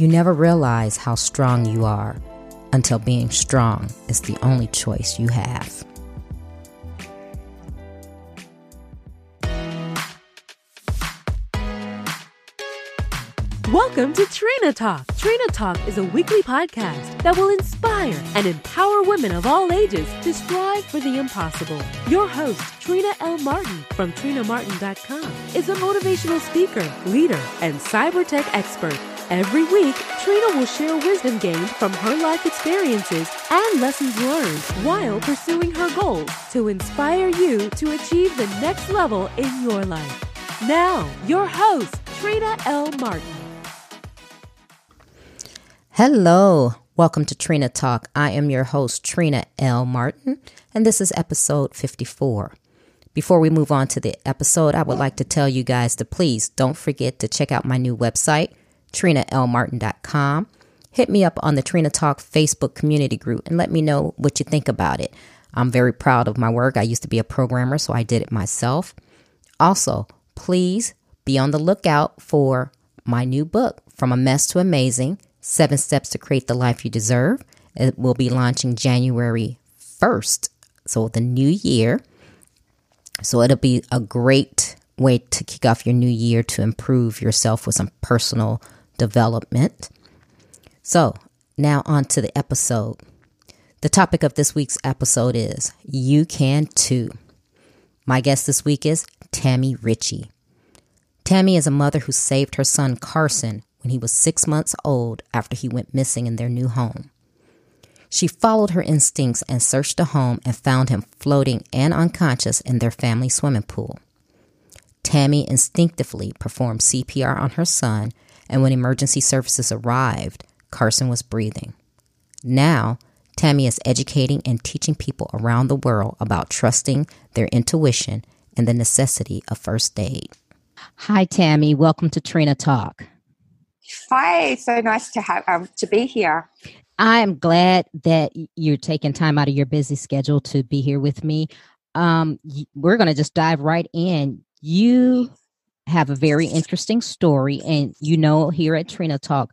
You never realize how strong you are until being strong is the only choice you have. Welcome to Trina Talk. Trina Talk is a weekly podcast that will inspire and empower women of all ages to strive for the impossible. Your host, Trina L. Martin from TrinaMartin.com, is a motivational speaker, leader, and cyber tech expert. Every week, Trina will share wisdom gained from her life experiences and lessons learned while pursuing her goals to inspire you to achieve the next level in your life. Now, your host, Trina L. Martin. Hello, welcome to Trina Talk. I am your host, Trina L. Martin, and this is episode 54. Before we move on to the episode, I would like to tell you guys to please don't forget to check out my new website, trinalmartin.com. Hit me up on the Trina Talk Facebook community group and let me know what you think about it. I'm very proud of my work. I used to be a programmer, so I did it myself. Also, please be on the lookout for my new book, From a Mess to Amazing Seven Steps to Create the Life You Deserve. It will be launching January 1st, so the new year. So it'll be a great way to kick off your new year to improve yourself with some personal development. So now on to the episode. The topic of this week's episode is You Can Too. My guest this week is Tammy Ritchie. Tammy is a mother who saved her son Carson when he was six months old after he went missing in their new home. She followed her instincts and searched the home and found him floating and unconscious in their family swimming pool. Tammy instinctively performed CPR on her son, and when emergency services arrived, Carson was breathing. Now, Tammy is educating and teaching people around the world about trusting their intuition and the necessity of first aid. Hi, Tammy. Welcome to Trina Talk. Hi, so nice to have um, to be here. I am glad that you're taking time out of your busy schedule to be here with me. Um, we're going to just dive right in. You have a very interesting story, and you know, here at Trina Talk,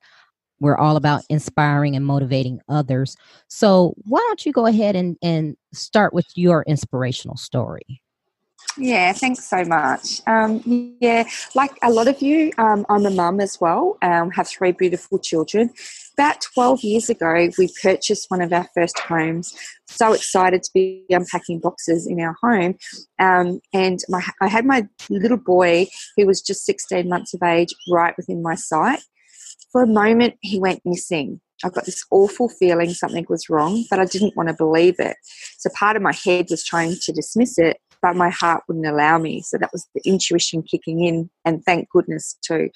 we're all about inspiring and motivating others. So, why don't you go ahead and, and start with your inspirational story? Yeah, thanks so much. Um, yeah, like a lot of you, um, I'm a mum as well, um, have three beautiful children. About 12 years ago, we purchased one of our first homes. So excited to be unpacking boxes in our home. Um, and my, I had my little boy, who was just 16 months of age, right within my sight. For a moment, he went missing. I got this awful feeling something was wrong, but I didn't want to believe it. So part of my head was trying to dismiss it, but my heart wouldn't allow me. So that was the intuition kicking in, and thank goodness too.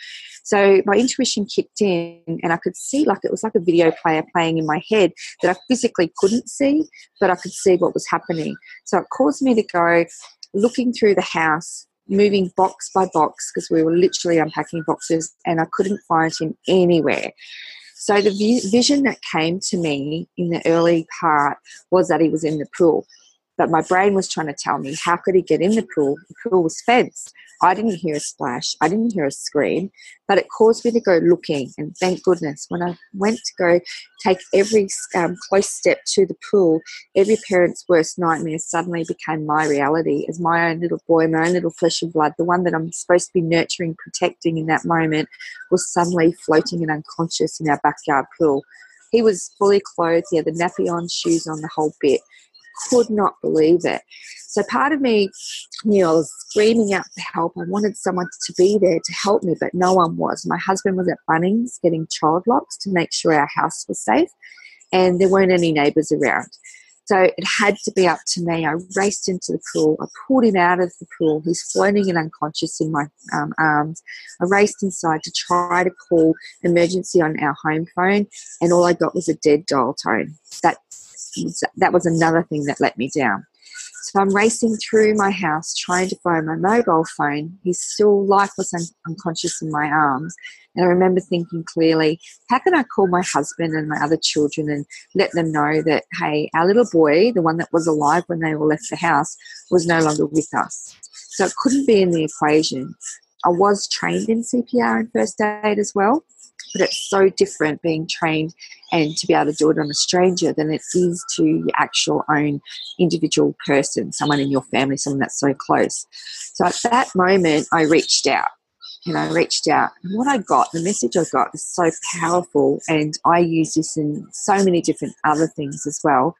So my intuition kicked in, and I could see like it was like a video player playing in my head that I physically couldn't see, but I could see what was happening. So it caused me to go looking through the house. Moving box by box because we were literally unpacking boxes and I couldn't find him anywhere. So the vision that came to me in the early part was that he was in the pool. But my brain was trying to tell me, how could he get in the pool? The pool was fenced. I didn't hear a splash. I didn't hear a scream, but it caused me to go looking. And thank goodness, when I went to go take every um, close step to the pool, every parent's worst nightmare suddenly became my reality as my own little boy, my own little flesh and blood, the one that I'm supposed to be nurturing, protecting in that moment, was suddenly floating and unconscious in our backyard pool. He was fully clothed, he had the nappy on, shoes on, the whole bit could not believe it. So part of me, know, I was screaming out for help. I wanted someone to be there to help me, but no one was. My husband was at Bunnings getting child locks to make sure our house was safe, and there weren't any neighbours around. So it had to be up to me. I raced into the pool. I pulled him out of the pool. He's floating and unconscious in my um, arms. I raced inside to try to call emergency on our home phone, and all I got was a dead dial tone. That that was another thing that let me down. So I'm racing through my house trying to find my mobile phone. He's still lifeless and unconscious in my arms. And I remember thinking clearly, how can I call my husband and my other children and let them know that, hey, our little boy, the one that was alive when they all left the house, was no longer with us. So it couldn't be in the equation. I was trained in CPR and first aid as well. But it's so different being trained and to be able to do it on a stranger than it is to your actual own individual person, someone in your family, someone that's so close. So at that moment, I reached out. and I reached out. And what I got, the message I got is so powerful, and I use this in so many different other things as well.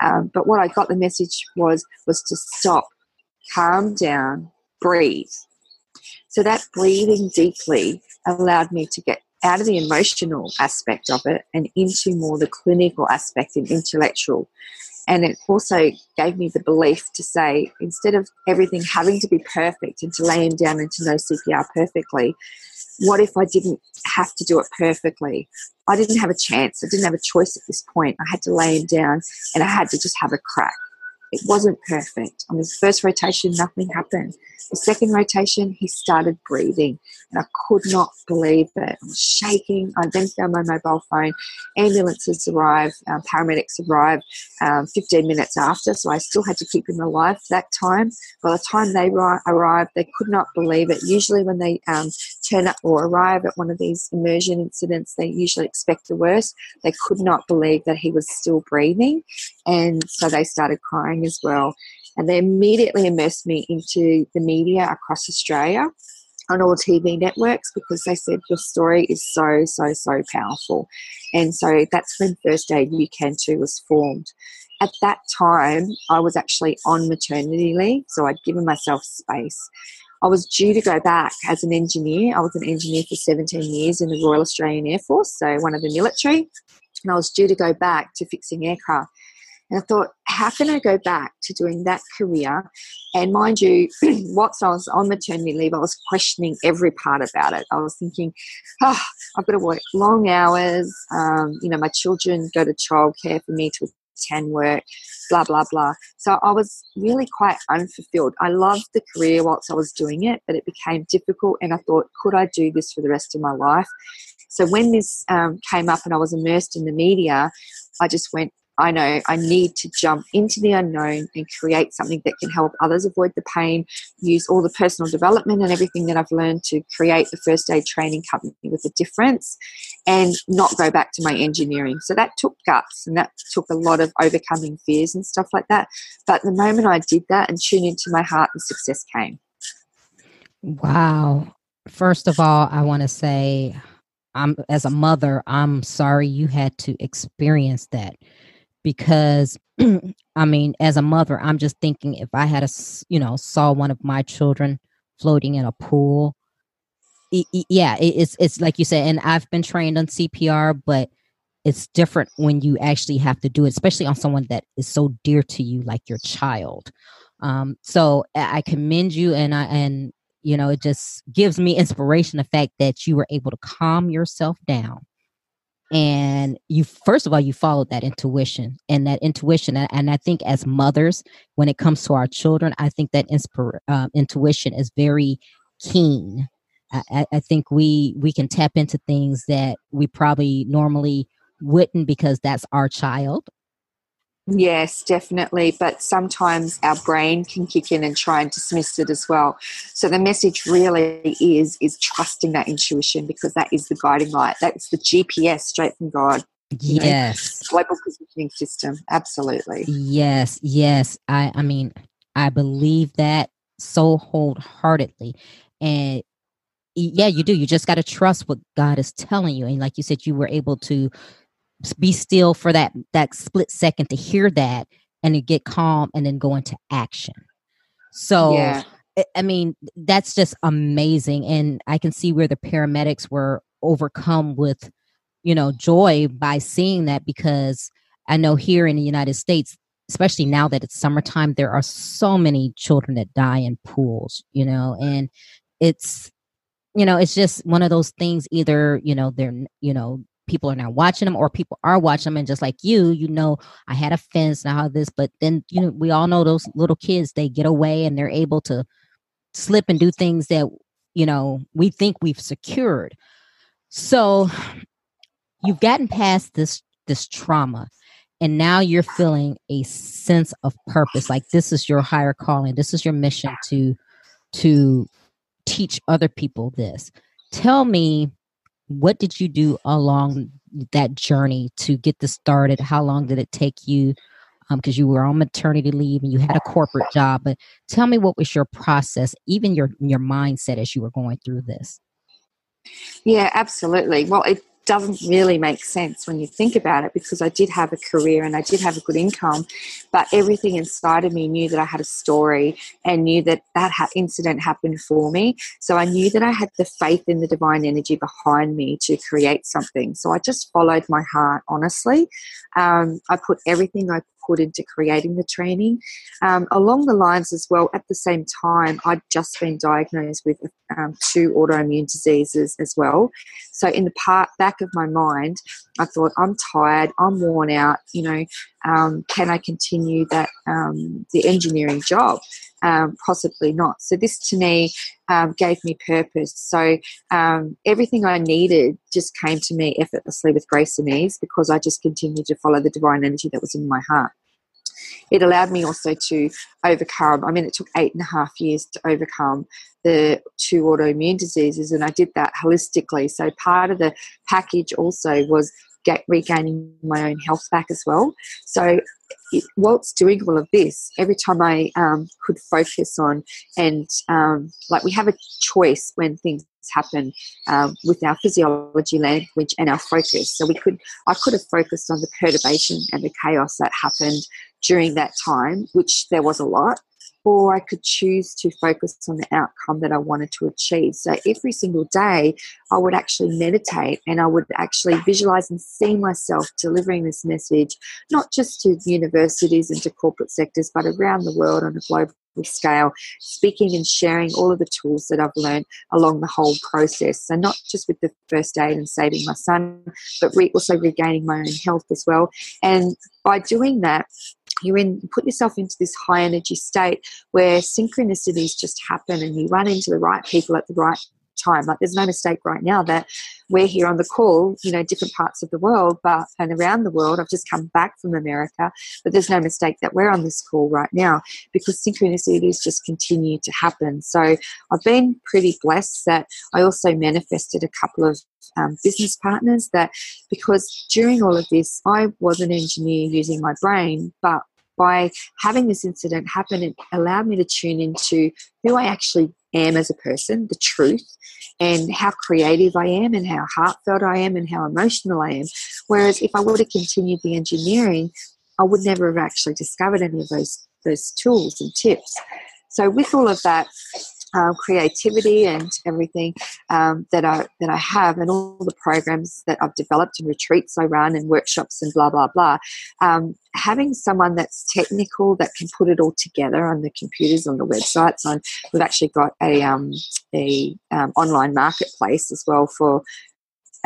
Um, but what I got, the message was was to stop, calm down, breathe. So that breathing deeply allowed me to get out of the emotional aspect of it and into more the clinical aspect and intellectual. And it also gave me the belief to say, instead of everything having to be perfect and to lay him down and to know CPR perfectly, what if I didn't have to do it perfectly? I didn't have a chance. I didn't have a choice at this point. I had to lay him down and I had to just have a crack. It wasn't perfect. On his first rotation, nothing happened. The second rotation, he started breathing, and I could not believe it. I was shaking. I then found my mobile phone. Ambulances arrived, um, paramedics arrived um, 15 minutes after, so I still had to keep him alive that time. By the time they arrived, they could not believe it. Usually, when they um, turn up or arrive at one of these immersion incidents, they usually expect the worst. They could not believe that he was still breathing, and so they started crying as well. And they immediately immersed me into the media across Australia on all TV networks because they said your story is so, so, so powerful. And so that's when First Aid You Can Too was formed. At that time, I was actually on maternity leave, so I'd given myself space. I was due to go back as an engineer. I was an engineer for 17 years in the Royal Australian Air Force, so one of the military. And I was due to go back to fixing aircraft. And I thought, how can I go back to doing that career? And mind you, whilst I was on maternity leave, I was questioning every part about it. I was thinking, oh, I've got to work long hours. Um, you know, my children go to childcare for me to attend work, blah, blah, blah. So I was really quite unfulfilled. I loved the career whilst I was doing it, but it became difficult. And I thought, could I do this for the rest of my life? So when this um, came up and I was immersed in the media, I just went, I know I need to jump into the unknown and create something that can help others avoid the pain, use all the personal development and everything that I've learned to create the first aid training company with a difference and not go back to my engineering. So that took guts and that took a lot of overcoming fears and stuff like that. But the moment I did that and tuned into my heart, the success came. Wow. First of all, I want to say, I'm as a mother, I'm sorry you had to experience that because I mean, as a mother, I'm just thinking if I had a, you know, saw one of my children floating in a pool, it, it, yeah, it, it's it's like you said, and I've been trained on CPR, but it's different when you actually have to do it, especially on someone that is so dear to you, like your child. Um, so I commend you, and I and you know, it just gives me inspiration the fact that you were able to calm yourself down and you first of all you followed that intuition and that intuition and i think as mothers when it comes to our children i think that inspir- uh, intuition is very keen. I, I think we we can tap into things that we probably normally wouldn't because that's our child Yes, definitely. But sometimes our brain can kick in and try and dismiss it as well. So the message really is is trusting that intuition because that is the guiding light. That's the GPS straight from God. Yes. Know, global positioning system. Absolutely. Yes, yes. I I mean, I believe that so wholeheartedly. And yeah, you do. You just got to trust what God is telling you. And like you said, you were able to be still for that that split second to hear that and to get calm and then go into action so yeah. i mean that's just amazing and i can see where the paramedics were overcome with you know joy by seeing that because i know here in the united states especially now that it's summertime there are so many children that die in pools you know and it's you know it's just one of those things either you know they're you know people are now watching them or people are watching them and just like you you know i had a fence and now this but then you know we all know those little kids they get away and they're able to slip and do things that you know we think we've secured. So you've gotten past this this trauma and now you're feeling a sense of purpose like this is your higher calling this is your mission to to teach other people this. Tell me what did you do along that journey to get this started? How long did it take you? Because um, you were on maternity leave and you had a corporate job, but tell me what was your process, even your your mindset as you were going through this. Yeah, absolutely. Well, it doesn't really make sense when you think about it because I did have a career and I did have a good income, but everything inside of me knew that I had a story and knew that that incident happened for me. So I knew that I had the faith in the divine energy behind me to create something. So I just followed my heart, honestly. Um, I put everything I put into creating the training. Um, along the lines as well, at the same time, I'd just been diagnosed with um, two autoimmune diseases as well. So in the part back of my mind, I thought, I'm tired, I'm worn out. You know, um, can I continue that um, the engineering job? Um, possibly not. So this to me um, gave me purpose. So um, everything I needed just came to me effortlessly with grace and ease because I just continued to follow the divine energy that was in my heart. It allowed me also to overcome. I mean, it took eight and a half years to overcome the two autoimmune diseases, and I did that holistically. So part of the package also was get regaining my own health back as well. So it, whilst doing all of this, every time I um, could focus on and um, like we have a choice when things happen um, with our physiology language and our focus. So we could I could have focused on the perturbation and the chaos that happened during that time, which there was a lot, or I could choose to focus on the outcome that I wanted to achieve. So every single day, I would actually meditate and I would actually visualize and see myself delivering this message, not just to universities and to corporate sectors, but around the world on a global scale, speaking and sharing all of the tools that I've learned along the whole process. So, not just with the first aid and saving my son, but re- also regaining my own health as well. And by doing that, you in put yourself into this high energy state where synchronicities just happen and you run into the right people at the right time. Like there's no mistake right now that we're here on the call, you know, different parts of the world, but and around the world. I've just come back from America, but there's no mistake that we're on this call right now because synchronicities just continue to happen. So I've been pretty blessed that I also manifested a couple of um, business partners that because during all of this, I was an engineer using my brain, but by having this incident happen, it allowed me to tune into who I actually am as a person, the truth, and how creative I am, and how heartfelt I am, and how emotional I am. Whereas if I would have continued the engineering, I would never have actually discovered any of those those tools and tips. So with all of that, um, creativity and everything um, that I that I have, and all the programs that I've developed and retreats I run and workshops and blah blah blah. Um, having someone that's technical that can put it all together on the computers on the websites. On we've actually got a um, a um, online marketplace as well for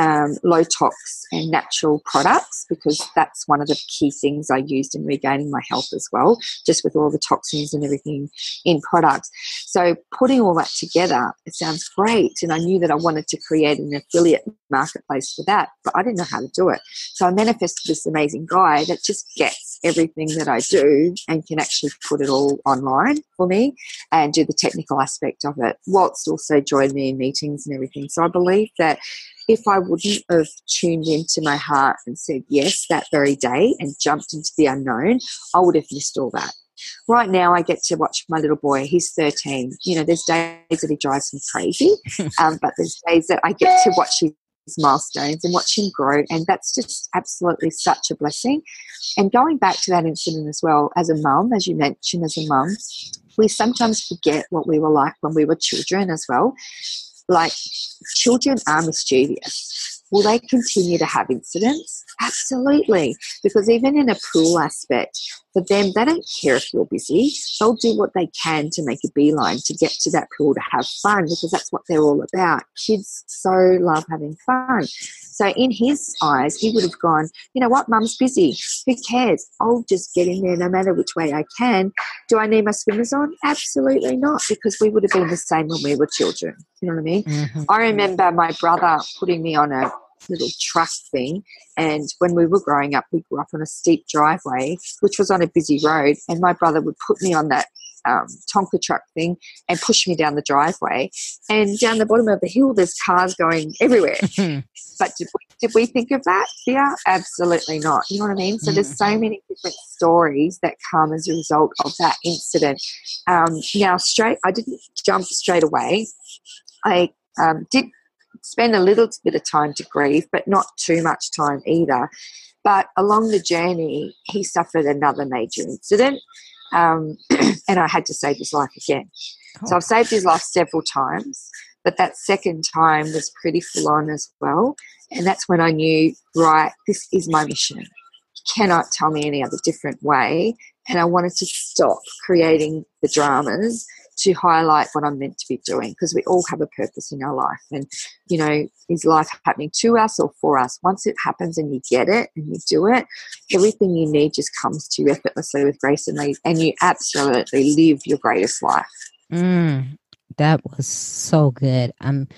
um, low tox and natural products because that's one of the key things I used in regaining my health as well, just with all the toxins and everything in products. So putting all that together, it sounds great. And I knew that I wanted to create an affiliate marketplace for that, but I didn't know how to do it. So I manifested this amazing guy that just gets everything that I do and can actually put it all online for me and do the technical aspect of it, whilst also join me in meetings and everything. So I believe that if I wouldn't have tuned into my heart and said yes that very day and jumped into the unknown, I would have missed all that. Right now, I get to watch my little boy. He's 13. You know, there's days that he drives me crazy, um, but there's days that I get to watch his milestones and watch him grow. And that's just absolutely such a blessing. And going back to that incident as well, as a mum, as you mentioned, as a mum, we sometimes forget what we were like when we were children as well like children are mischievous. Will they continue to have incidents? Absolutely. Because even in a pool aspect, for them, they don't care if you're busy. They'll do what they can to make a beeline to get to that pool to have fun because that's what they're all about. Kids so love having fun. So in his eyes, he would have gone, you know what, mum's busy. Who cares? I'll just get in there no matter which way I can. Do I need my swimmers on? Absolutely not, because we would have been the same when we were children. You know what I mean? Mm-hmm. I remember my brother putting me on a little truck thing. And when we were growing up, we grew up on a steep driveway, which was on a busy road. And my brother would put me on that um, Tonka truck thing and push me down the driveway. And down the bottom of the hill, there's cars going everywhere. but did we, did we think of that fear? Absolutely not. You know what I mean? So there's so mm-hmm. many different stories that come as a result of that incident. Um, now, straight, I didn't jump straight away. I um, did spend a little bit of time to grieve, but not too much time either. But along the journey, he suffered another major incident, um, and I had to save his life again. So I've saved his life several times, but that second time was pretty full on as well. And that's when I knew, right, this is my mission. You cannot tell me any other different way. And I wanted to stop creating the dramas to highlight what I'm meant to be doing because we all have a purpose in our life. And, you know, is life happening to us or for us? Once it happens and you get it and you do it, everything you need just comes to you effortlessly with grace and ease, and you absolutely live your greatest life. Mm, that was so good. I'm.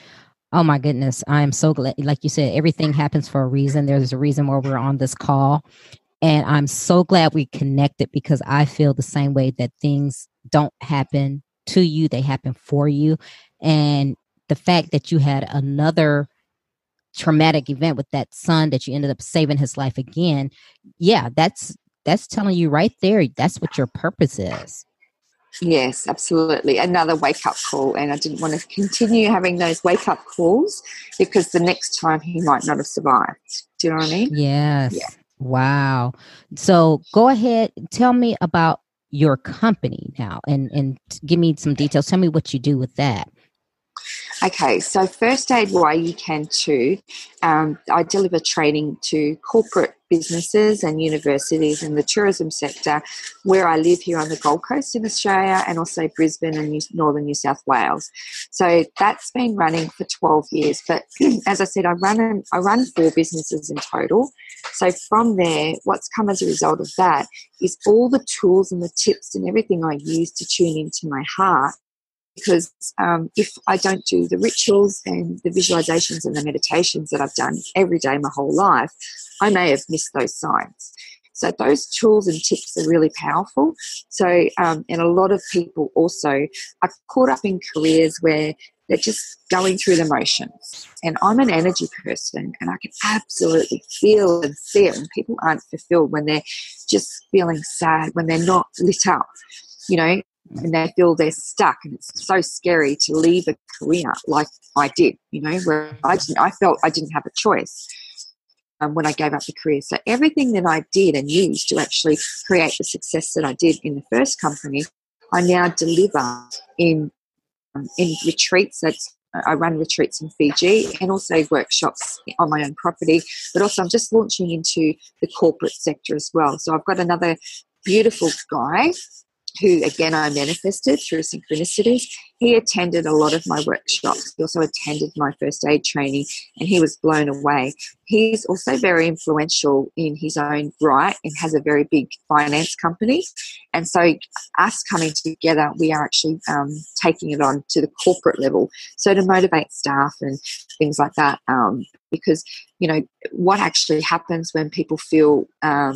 Oh my goodness. I am so glad. Like you said, everything happens for a reason. There's a reason why we're on this call. And I'm so glad we connected because I feel the same way that things don't happen to you, they happen for you. And the fact that you had another traumatic event with that son that you ended up saving his life again, yeah, that's that's telling you right there that's what your purpose is. Yes, absolutely. Another wake up call. And I didn't want to continue having those wake up calls because the next time he might not have survived. Do you know what I mean? Yes. Yeah. Wow. So go ahead, tell me about your company now. And and give me some details. Tell me what you do with that Okay, so First Aid Why You Can Too. Um, I deliver training to corporate businesses and universities in the tourism sector where I live here on the Gold Coast in Australia and also Brisbane and New, northern New South Wales. So that's been running for 12 years. But as I said, I run, I run four businesses in total. So from there, what's come as a result of that is all the tools and the tips and everything I use to tune into my heart because um, if I don't do the rituals and the visualizations and the meditations that I've done every day my whole life, I may have missed those signs. So those tools and tips are really powerful. So, um, and a lot of people also are caught up in careers where they're just going through the motions. And I'm an energy person, and I can absolutely feel and see it when people aren't fulfilled, when they're just feeling sad, when they're not lit up. You know, and they feel they're stuck and it's so scary to leave a career like I did, you know, where I didn't I felt I didn't have a choice um, when I gave up the career. So everything that I did and used to actually create the success that I did in the first company, I now deliver in um, in retreats that's I run retreats in Fiji and also workshops on my own property, but also I'm just launching into the corporate sector as well. So I've got another beautiful guy who again I manifested through synchronicities. He attended a lot of my workshops. He also attended my first aid training and he was blown away. He's also very influential in his own right and has a very big finance company. And so, us coming together, we are actually um, taking it on to the corporate level. So, to motivate staff and things like that. Um, because, you know, what actually happens when people feel um,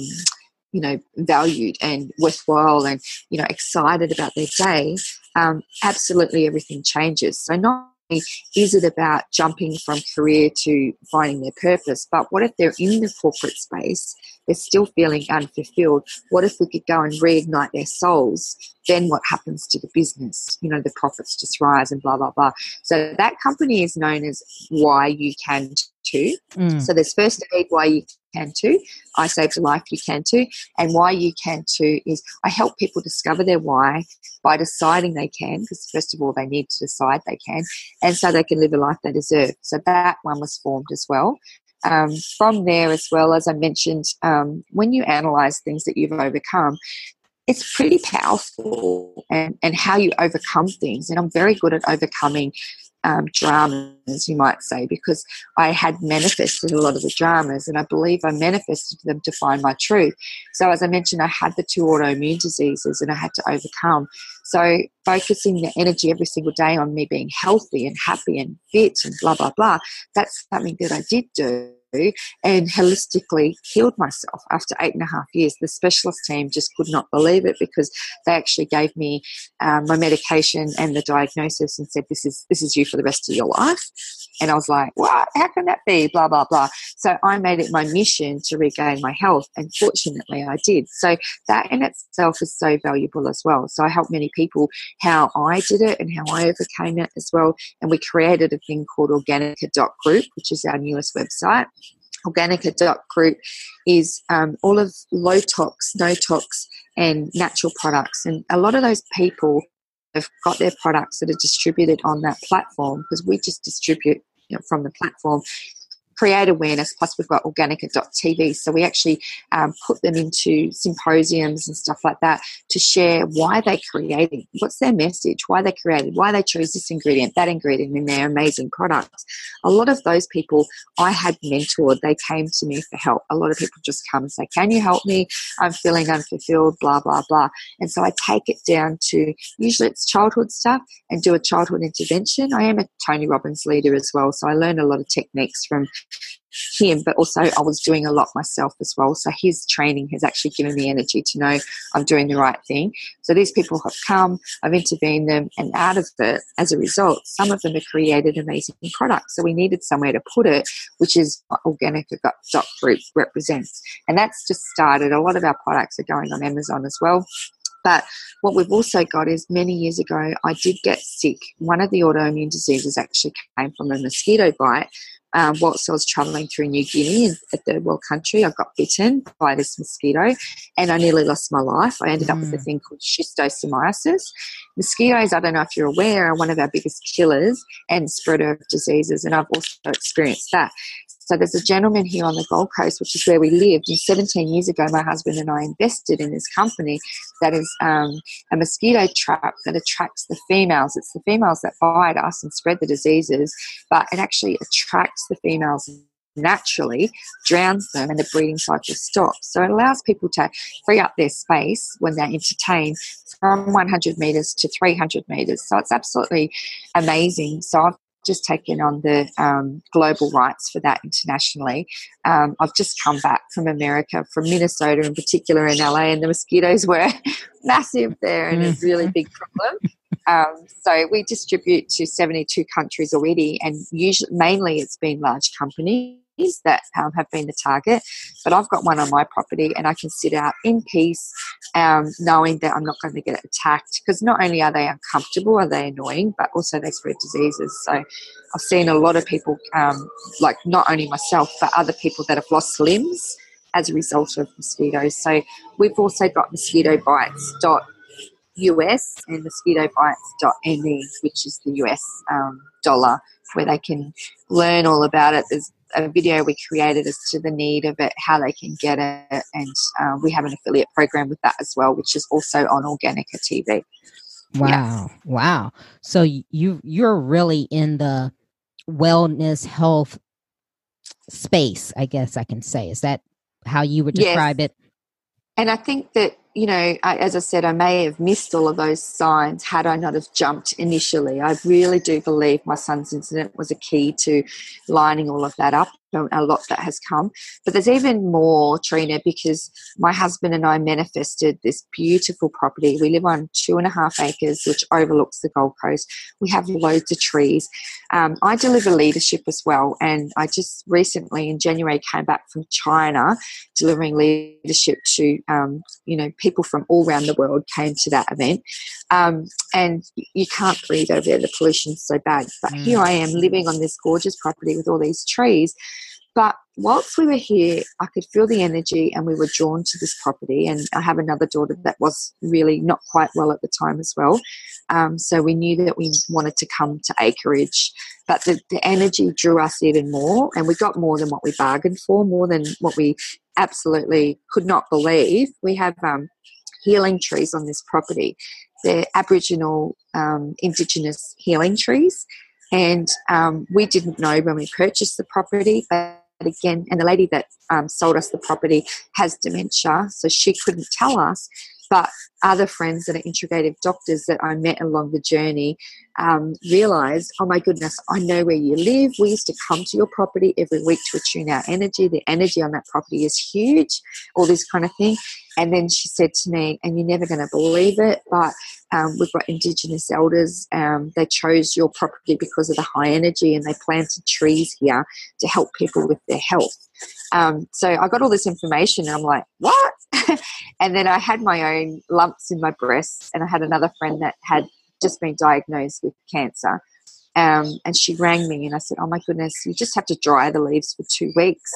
you know valued and worthwhile and you know excited about their day um, absolutely everything changes. So not only is it about jumping from career to finding their purpose but what if they're in the corporate space they're still feeling unfulfilled? What if we could go and reignite their souls? Then what happens to the business? You know the profits just rise and blah blah blah. So that company is known as why you can too mm. so there's first aid why you can too. I Saved a Life, you can too. And why you can too is I help people discover their why by deciding they can, because first of all, they need to decide they can, and so they can live a life they deserve. So that one was formed as well. Um, from there, as well as I mentioned, um, when you analyze things that you've overcome, it's pretty powerful and, and how you overcome things. And I'm very good at overcoming um, dramas, you might say, because I had manifested a lot of the dramas and I believe I manifested them to find my truth. So, as I mentioned, I had the two autoimmune diseases and I had to overcome. So, focusing the energy every single day on me being healthy and happy and fit and blah, blah, blah, that's something that I did do. And holistically healed myself after eight and a half years. The specialist team just could not believe it because they actually gave me um, my medication and the diagnosis and said, "This is this is you for the rest of your life." And I was like, "What? How can that be?" Blah blah blah. So I made it my mission to regain my health, and fortunately, I did. So that in itself is so valuable as well. So I help many people how I did it and how I overcame it as well. And we created a thing called Organica Group, which is our newest website. Organica.group is um, all of low tox, no tox, and natural products. And a lot of those people have got their products that are distributed on that platform because we just distribute you know, from the platform create awareness. Plus, we've got organica.tv. So we actually um, put them into symposiums and stuff like that to share why they created, what's their message, why they created, why they chose this ingredient, that ingredient in their amazing products. A lot of those people I had mentored, they came to me for help. A lot of people just come and say, Can you help me? I'm feeling unfulfilled, blah, blah, blah. And so I take it down to usually it's childhood stuff and do a childhood intervention. I am a Tony Robbins leader as well. So I learn a lot of techniques from him, but also I was doing a lot myself as well. So his training has actually given me energy to know I'm doing the right thing. So these people have come, I've intervened them, and out of it, as a result, some of them have created amazing products. So we needed somewhere to put it, which is what Organica Dot Group represents. And that's just started. A lot of our products are going on Amazon as well. But what we've also got is many years ago, I did get sick. One of the autoimmune diseases actually came from a mosquito bite um, whilst I was traveling through New Guinea in a third world country. I got bitten by this mosquito and I nearly lost my life. I ended mm. up with a mm. thing called schistosomiasis. Mosquitoes, I don't know if you're aware, are one of our biggest killers and spreader of diseases, and I've also experienced that. So there's a gentleman here on the Gold Coast, which is where we lived. And 17 years ago, my husband and I invested in this company that is um, a mosquito trap that attracts the females. It's the females that bite us and spread the diseases, but it actually attracts the females naturally drowns them and the breeding cycle stops. So it allows people to free up their space when they're entertained from 100 meters to 300 meters. So it's absolutely amazing. So I've just taken on the um, global rights for that internationally. Um, I've just come back from America, from Minnesota in particular, in LA, and the mosquitoes were massive there and a really mm-hmm. big problem. Um, so we distribute to 72 countries already, and usually mainly it's been large companies that um, have been the target. But I've got one on my property and I can sit out in peace, um, knowing that I'm not going to get attacked because not only are they uncomfortable, are they annoying, but also they spread diseases. So I've seen a lot of people, um, like not only myself, but other people that have lost limbs as a result of mosquitoes. So we've also got mosquito bites. Dot US and mosquitobites.me, which is the US um, dollar, where they can learn all about it. There's a video we created as to the need of it, how they can get it, and uh, we have an affiliate program with that as well, which is also on Organica TV. Wow, wow! So you you're really in the wellness health space, I guess I can say. Is that how you would describe yes. it? And I think that you know, I, as I said, I may have missed all of those signs had I not have jumped initially. I really do believe my son's incident was a key to lining all of that up a lot that has come. But there's even more, Trina, because my husband and I manifested this beautiful property. We live on two and a half acres, which overlooks the Gold Coast. We have loads of trees. Um, I deliver leadership as well, and I just recently in January came back from China delivering leadership to um, you know people from all around the world came to that event. Um, and you can't breathe over there; the pollution's so bad. But mm. here I am living on this gorgeous property with all these trees but whilst we were here, I could feel the energy and we were drawn to this property. And I have another daughter that was really not quite well at the time as well. Um, so we knew that we wanted to come to acreage. But the, the energy drew us even more, and we got more than what we bargained for, more than what we absolutely could not believe. We have um, healing trees on this property. They're Aboriginal, um, Indigenous healing trees. And um, we didn't know when we purchased the property, but again, and the lady that um, sold us the property has dementia, so she couldn't tell us. But other friends that are integrative doctors that I met along the journey um, realized, oh my goodness, I know where you live. We used to come to your property every week to attune our energy. The energy on that property is huge, all this kind of thing. And then she said to me, and you're never going to believe it, but um, we've got Indigenous elders. Um, they chose your property because of the high energy and they planted trees here to help people with their health. Um, so I got all this information and I'm like, what? and then I had my own lumps in my breast, and I had another friend that had just been diagnosed with cancer. Um, and she rang me and I said, Oh my goodness, you just have to dry the leaves for two weeks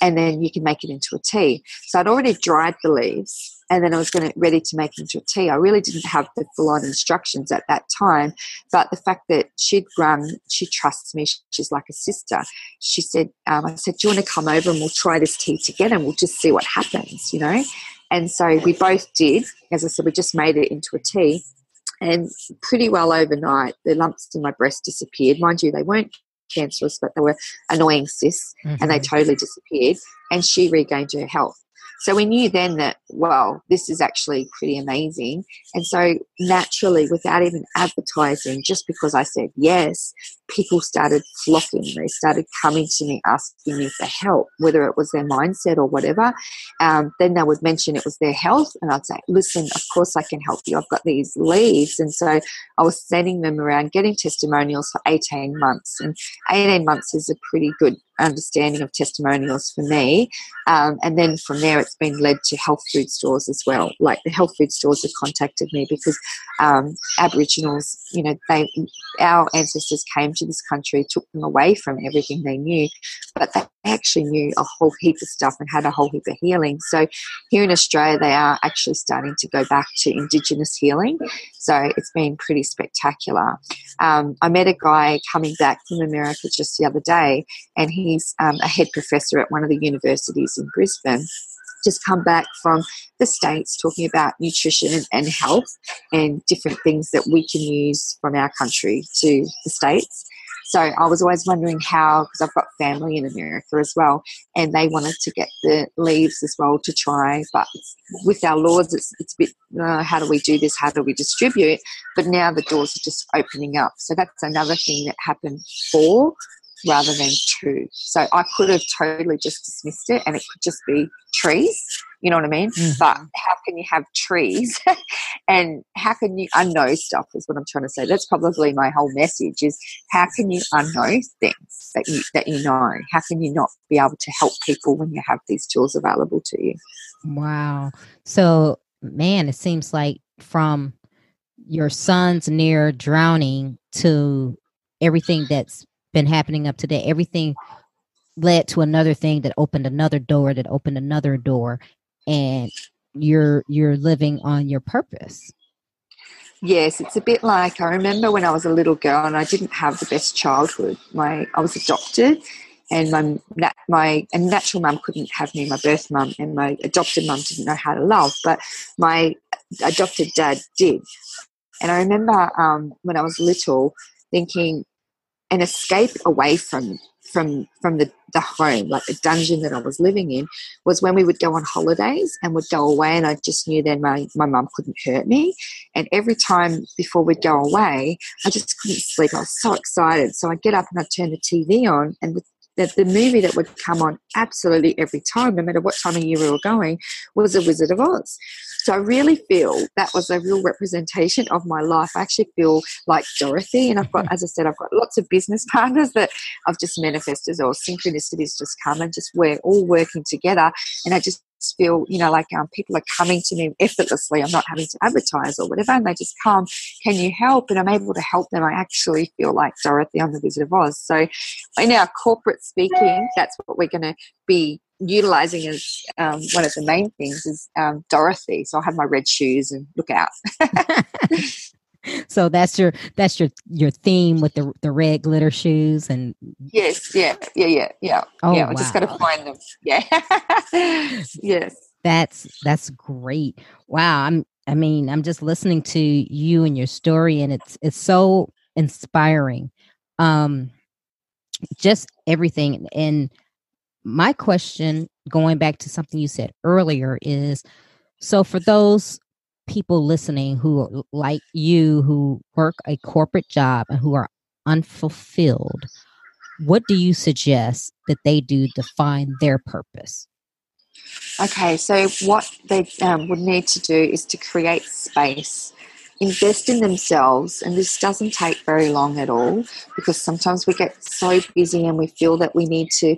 and then you can make it into a tea. So I'd already dried the leaves and then I was going to ready to make into a tea. I really didn't have the full on instructions at that time, but the fact that she'd run, she trusts me. She's like a sister. She said, um, "I said, do you want to come over and we'll try this tea together and we'll just see what happens, you know?" And so we both did. As I said, we just made it into a tea. And pretty well overnight, the lumps in my breast disappeared. Mind you, they weren't cancerous, but they were annoying cysts mm-hmm. and they mm-hmm. totally disappeared. And she regained her health. So we knew then that, well, this is actually pretty amazing. And so naturally, without even advertising, just because I said yes, people started flocking. They started coming to me asking me for help, whether it was their mindset or whatever. Um, then they would mention it was their health, and I'd say, listen, of course I can help you. I've got these leaves. And so I was sending them around, getting testimonials for 18 months. And 18 months is a pretty good understanding of testimonials for me. Um, and then from there, it's been led to health food stores as well. Like the health food stores have contacted me because um, Aboriginals, you know, they our ancestors came to this country, took them away from everything they knew, but they actually knew a whole heap of stuff and had a whole heap of healing. So here in Australia, they are actually starting to go back to Indigenous healing. So it's been pretty spectacular. Um, I met a guy coming back from America just the other day, and he's um, a head professor at one of the universities in Brisbane just come back from the States talking about nutrition and health and different things that we can use from our country to the States. So I was always wondering how, because I've got family in America as well, and they wanted to get the leaves as well to try. But with our laws, it's, it's a bit, uh, how do we do this? How do we distribute? But now the doors are just opening up. So that's another thing that happened for rather than two. So I could have totally just dismissed it and it could just be trees. You know what I mean? Mm-hmm. But how can you have trees and how can you unknow stuff is what I'm trying to say. That's probably my whole message is how can you unknow things that you that you know? How can you not be able to help people when you have these tools available to you? Wow. So man, it seems like from your son's near drowning to everything that's been happening up to date. Everything led to another thing that opened another door that opened another door and you're you're living on your purpose. Yes, it's a bit like I remember when I was a little girl and I didn't have the best childhood. My I was adopted and my my a natural mum couldn't have me, my birth mum, and my adopted mum didn't know how to love, but my adopted dad did. And I remember um, when I was little thinking, an escape away from from from the, the home, like the dungeon that I was living in, was when we would go on holidays and would go away and I just knew then my, my mum couldn't hurt me. And every time before we'd go away, I just couldn't sleep. I was so excited. So I'd get up and I'd turn the TV on and that the movie that would come on absolutely every time, no matter what time of year we were going, was The Wizard of Oz. So I really feel that was a real representation of my life. I actually feel like Dorothy, and I've got, as I said, I've got lots of business partners that I've just manifested or synchronicities just come and just we're all working together. And I just feel, you know, like um, people are coming to me effortlessly. I'm not having to advertise or whatever, and they just come, can you help? And I'm able to help them. I actually feel like Dorothy on the Wizard of Oz. So, in our corporate speaking, that's what we're going to be utilizing as um, one of the main things is um, Dorothy. So I'll have my red shoes and look out. so that's your that's your your theme with the the red glitter shoes and yes yeah yeah yeah yeah oh, yeah i wow. just got to find them. Yeah. Yes. That's that's great. Wow i'm i mean i'm just listening to you and your story and it's it's so inspiring. Um just everything and my question going back to something you said earlier is so for those people listening who like you who work a corporate job and who are unfulfilled, what do you suggest that they do to find their purpose? Okay, so what they um, would need to do is to create space, invest in themselves, and this doesn't take very long at all because sometimes we get so busy and we feel that we need to.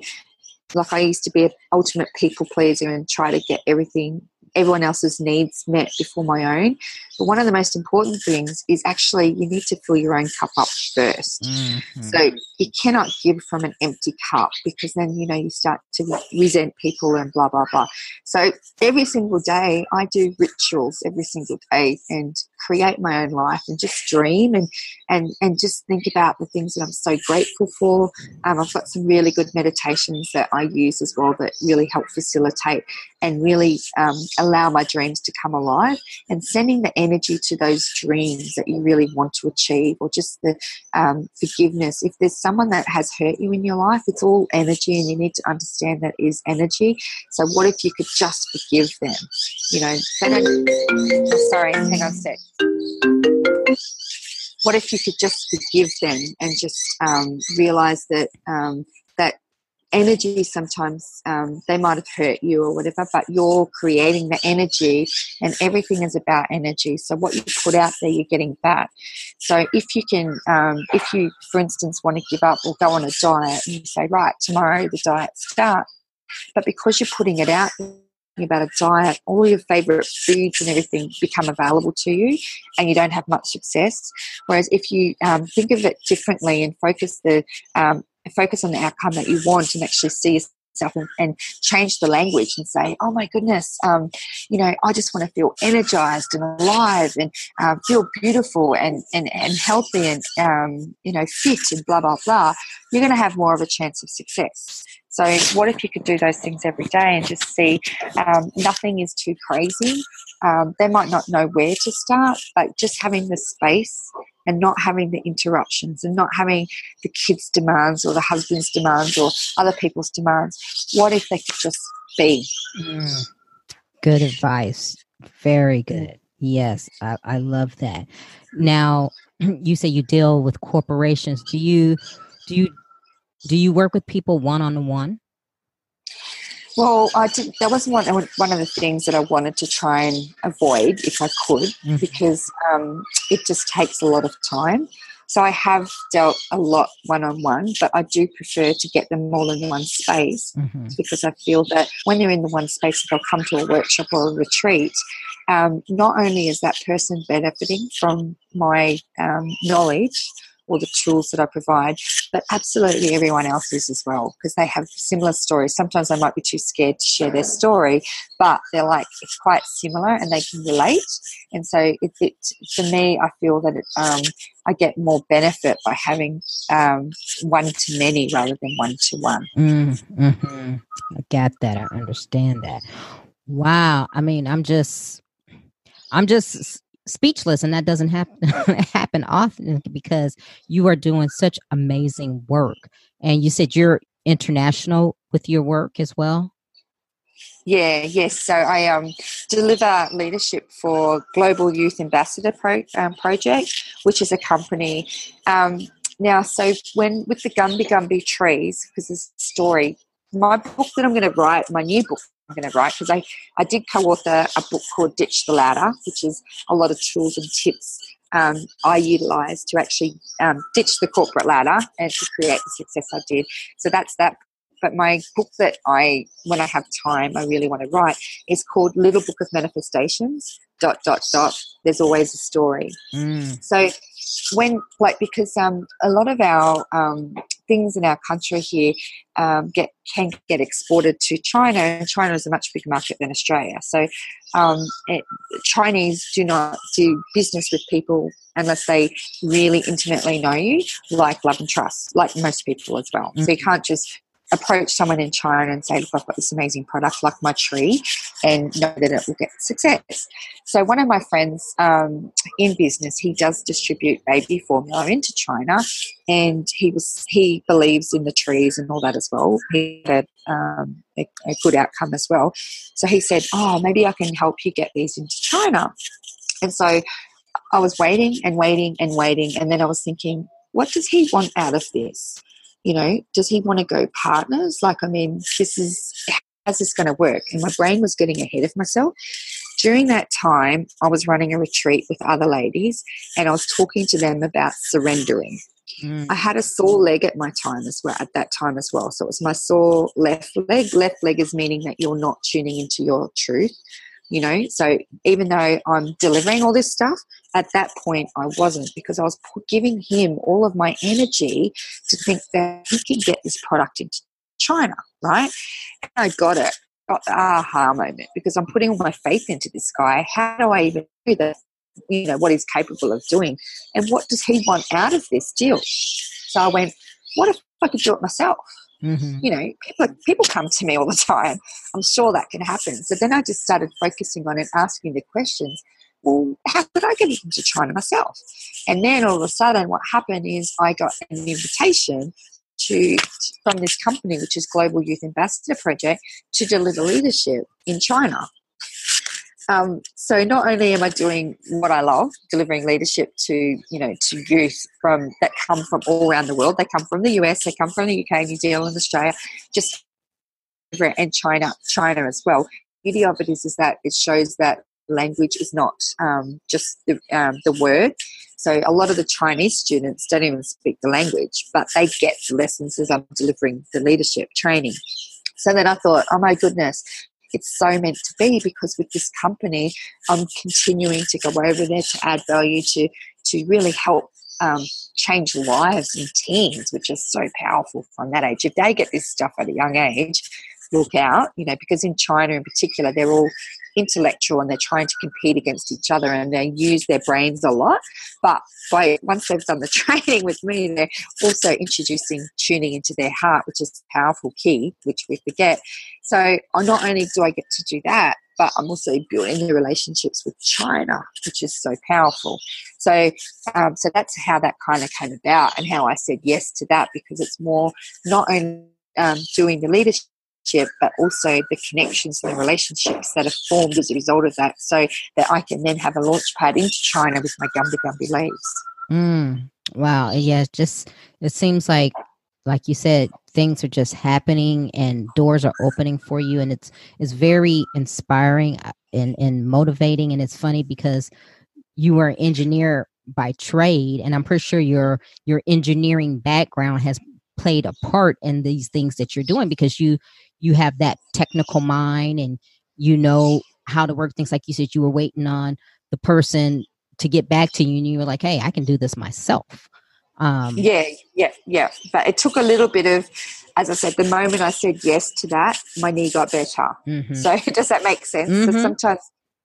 Like I used to be an ultimate people pleaser and try to get everything everyone else's needs met before my own. But one of the most important things is actually you need to fill your own cup up 1st mm-hmm. So you cannot give from an empty cup because then, you know, you start to resent people and blah, blah, blah. So every single day I do rituals every single day and create my own life and just dream and, and, and just think about the things that I'm so grateful for. Um, I've got some really good meditations that I use as well that really help facilitate and really um, allow my dreams to come alive and sending the energy to those dreams that you really want to achieve or just the um, forgiveness. If there's someone that has hurt you in your life, it's all energy and you need to understand that is energy. So what if you could just forgive them? You know, oh, sorry, hang on a sec what if you could just forgive them and just um, realize that um, that energy sometimes um, they might have hurt you or whatever but you're creating the energy and everything is about energy so what you put out there you're getting back so if you can um, if you for instance want to give up or go on a diet and you say right tomorrow the diet starts but because you're putting it out about a diet, all your favorite foods and everything become available to you, and you don't have much success. Whereas if you um, think of it differently and focus the um, focus on the outcome that you want and actually see yourself and, and change the language and say, oh my goodness, um, you know, I just want to feel energized and alive and uh, feel beautiful and, and, and healthy and, um, you know, fit and blah, blah, blah, you're going to have more of a chance of success. So, what if you could do those things every day and just see um, nothing is too crazy? Um, they might not know where to start, but just having the space and not having the interruptions and not having the kids' demands or the husband's demands or other people's demands. What if they could just be? Mm. Good advice. Very good. Yes, I, I love that. Now, you say you deal with corporations. Do you do you do you work with people one on one? Well, I did, that was one one of the things that I wanted to try and avoid if I could, mm-hmm. because um, it just takes a lot of time. So I have dealt a lot one on one, but I do prefer to get them all in one space mm-hmm. because I feel that when they're in the one space, if they'll come to a workshop or a retreat, um, not only is that person benefiting from my um, knowledge, or the tools that I provide, but absolutely everyone else is as well because they have similar stories. Sometimes they might be too scared to share their story, but they're like it's quite similar and they can relate. And so it, it for me, I feel that it, um, I get more benefit by having um, one to many rather than one to one. Mm, mm-hmm. I get that. I understand that. Wow. I mean, I'm just, I'm just speechless and that doesn't happen happen often because you are doing such amazing work and you said you're international with your work as well? Yeah yes so i um, deliver leadership for global youth ambassador Pro, um, project which is a company um, now so when with the gumby gumby trees because this story my book that i'm going to write my new book I'm going to write because I, I did co author a book called Ditch the Ladder, which is a lot of tools and tips um, I utilise to actually um, ditch the corporate ladder and to create the success I did. So that's that. But my book that I, when I have time, I really want to write is called Little Book of Manifestations. Dot dot dot. There's always a story. Mm. So when like because um, a lot of our um, things in our country here um, get can get exported to China, and China is a much bigger market than Australia. So um, it, Chinese do not do business with people unless they really intimately know you, like love and trust, like most people as well. Mm-hmm. So you mm-hmm. can't just approach someone in China and say, look, I've got this amazing product like my tree and know that it will get success. So one of my friends um, in business, he does distribute baby formula into China and he was he believes in the trees and all that as well. He had um, a, a good outcome as well. So he said, oh, maybe I can help you get these into China. And so I was waiting and waiting and waiting. And then I was thinking, what does he want out of this? You know, does he want to go partners? Like, I mean, this is, how's this going to work? And my brain was getting ahead of myself. During that time, I was running a retreat with other ladies and I was talking to them about surrendering. Mm. I had a sore leg at my time as well, at that time as well. So it was my sore left leg. Left leg is meaning that you're not tuning into your truth you know? So even though i'm delivering all this stuff at that point i wasn't because i was giving him all of my energy to think that he could get this product into china right? And i got it. Got the aha moment because i'm putting all my faith into this guy. How do i even do that you know what he's capable of doing? And what does he want out of this deal? So i went what if i could do it myself Mm-hmm. You know, people people come to me all the time. I'm sure that can happen. So then I just started focusing on it, asking the questions. Well, how could I get into China myself? And then all of a sudden, what happened is I got an invitation to from this company, which is Global Youth Ambassador Project, to deliver leadership in China. Um, so not only am I doing what I love, delivering leadership to you know to youth from that come from all around the world. They come from the US, they come from the UK, New Zealand, Australia, just and China, China as well. The beauty of it is is that it shows that language is not um, just the, um, the word. So a lot of the Chinese students don't even speak the language, but they get the lessons as I'm delivering the leadership training. So then I thought, oh my goodness, it's so meant to be because with this company, I'm continuing to go over there to add value to to really help um, change lives in teens, which is so powerful from that age. If they get this stuff at a young age, look out, you know, because in China in particular, they're all intellectual and they're trying to compete against each other and they use their brains a lot. But by once they've done the training with me, they're also introducing tuning into their heart, which is a powerful key, which we forget. So not only do I get to do that, but I'm also building the relationships with China, which is so powerful. So, um, so that's how that kind of came about, and how I said yes to that because it's more not only um, doing the leadership but also the connections and the relationships that are formed as a result of that, so that I can then have a launch pad into China with my Gumby Gumby leaves. Mm, wow. Yeah, just it seems like like you said, things are just happening and doors are opening for you, and it's it's very inspiring uh, and and motivating. And it's funny because you were an engineer by trade, and I'm pretty sure your your engineering background has played a part in these things that you're doing because you you have that technical mind and you know how to work things. Like you said you were waiting on the person to get back to you and you were like hey i can do this myself. Um, yeah yeah yeah. But it took a little bit of as i said the moment i said yes to that my knee got better. Mm-hmm. so does that make sense? Mm-hmm. sometimes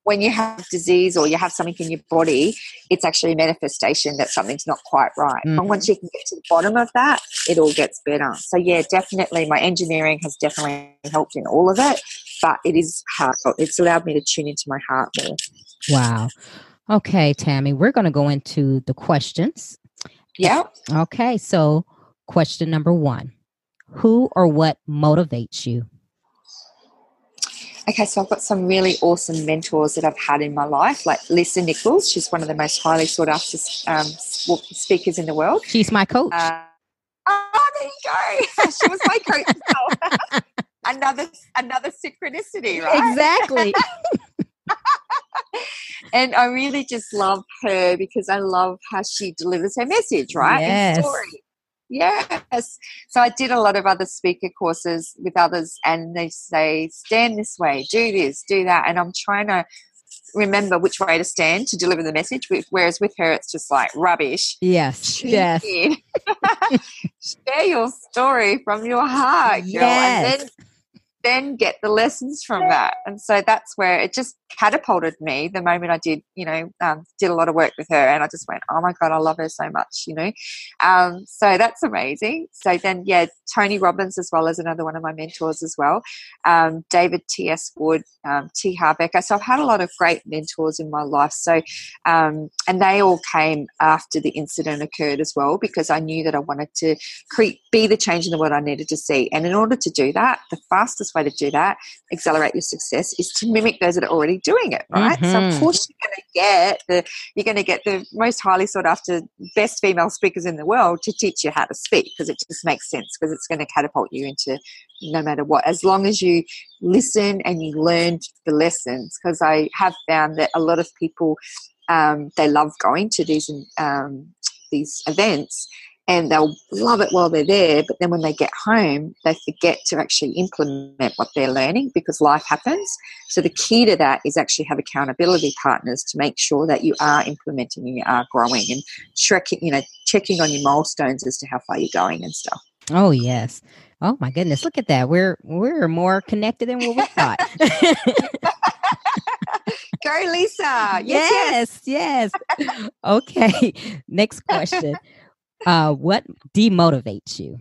when you have disease or you have something in your body, it's actually a manifestation that something's not quite right. Mm-hmm. But once you can get to the bottom of that, it all gets better. So yeah, definitely my engineering has definitely helped in all of it, but it is hard. It's allowed me to tune into my heart more. Wow. Okay, Tammy, we're going to go into the questions. Yeah. Okay, so question number one Who or what motivates you? Okay, so I've got some really awesome mentors that I've had in my life, like Lisa Nichols. She's one of the most highly sought after um, speakers in the world. She's my coach. Uh, oh, there you go. she was my coach. another another synchronicity, right? Exactly. and I really just love her because I love how she delivers her message, right? Yes. story. Yes. So I did a lot of other speaker courses with others, and they say, stand this way, do this, do that. And I'm trying to remember which way to stand to deliver the message. Whereas with her, it's just like rubbish. Yes. Yes. Share your story from your heart, girl. Yes. And then then get the lessons from that. And so that's where it just catapulted me the moment I did, you know, um, did a lot of work with her. And I just went, oh my God, I love her so much, you know. Um, so that's amazing. So then, yeah, Tony Robbins as well as another one of my mentors as well. Um, David T.S. Wood, um, T. Harv Eker. So I've had a lot of great mentors in my life. So, um, and they all came after the incident occurred as well because I knew that I wanted to create, be the change in the world I needed to see. And in order to do that, the fastest way to do that, accelerate your success, is to mimic those that are already doing it, right? Mm-hmm. So of mm-hmm. course you're going to get the you're to get the most highly sought after, best female speakers in the world to teach you how to speak because it just makes sense because it's going to catapult you into no matter what, as long as you listen and you learn the lessons. Because I have found that a lot of people um, they love going to these um, these events and they'll love it while they're there but then when they get home they forget to actually implement what they're learning because life happens so the key to that is actually have accountability partners to make sure that you are implementing and you are growing and checking you know checking on your milestones as to how far you're going and stuff oh yes oh my goodness look at that we're we're more connected than what we thought Go, Lisa. Yes, yes. yes. okay. Next question. Uh, what demotivates you?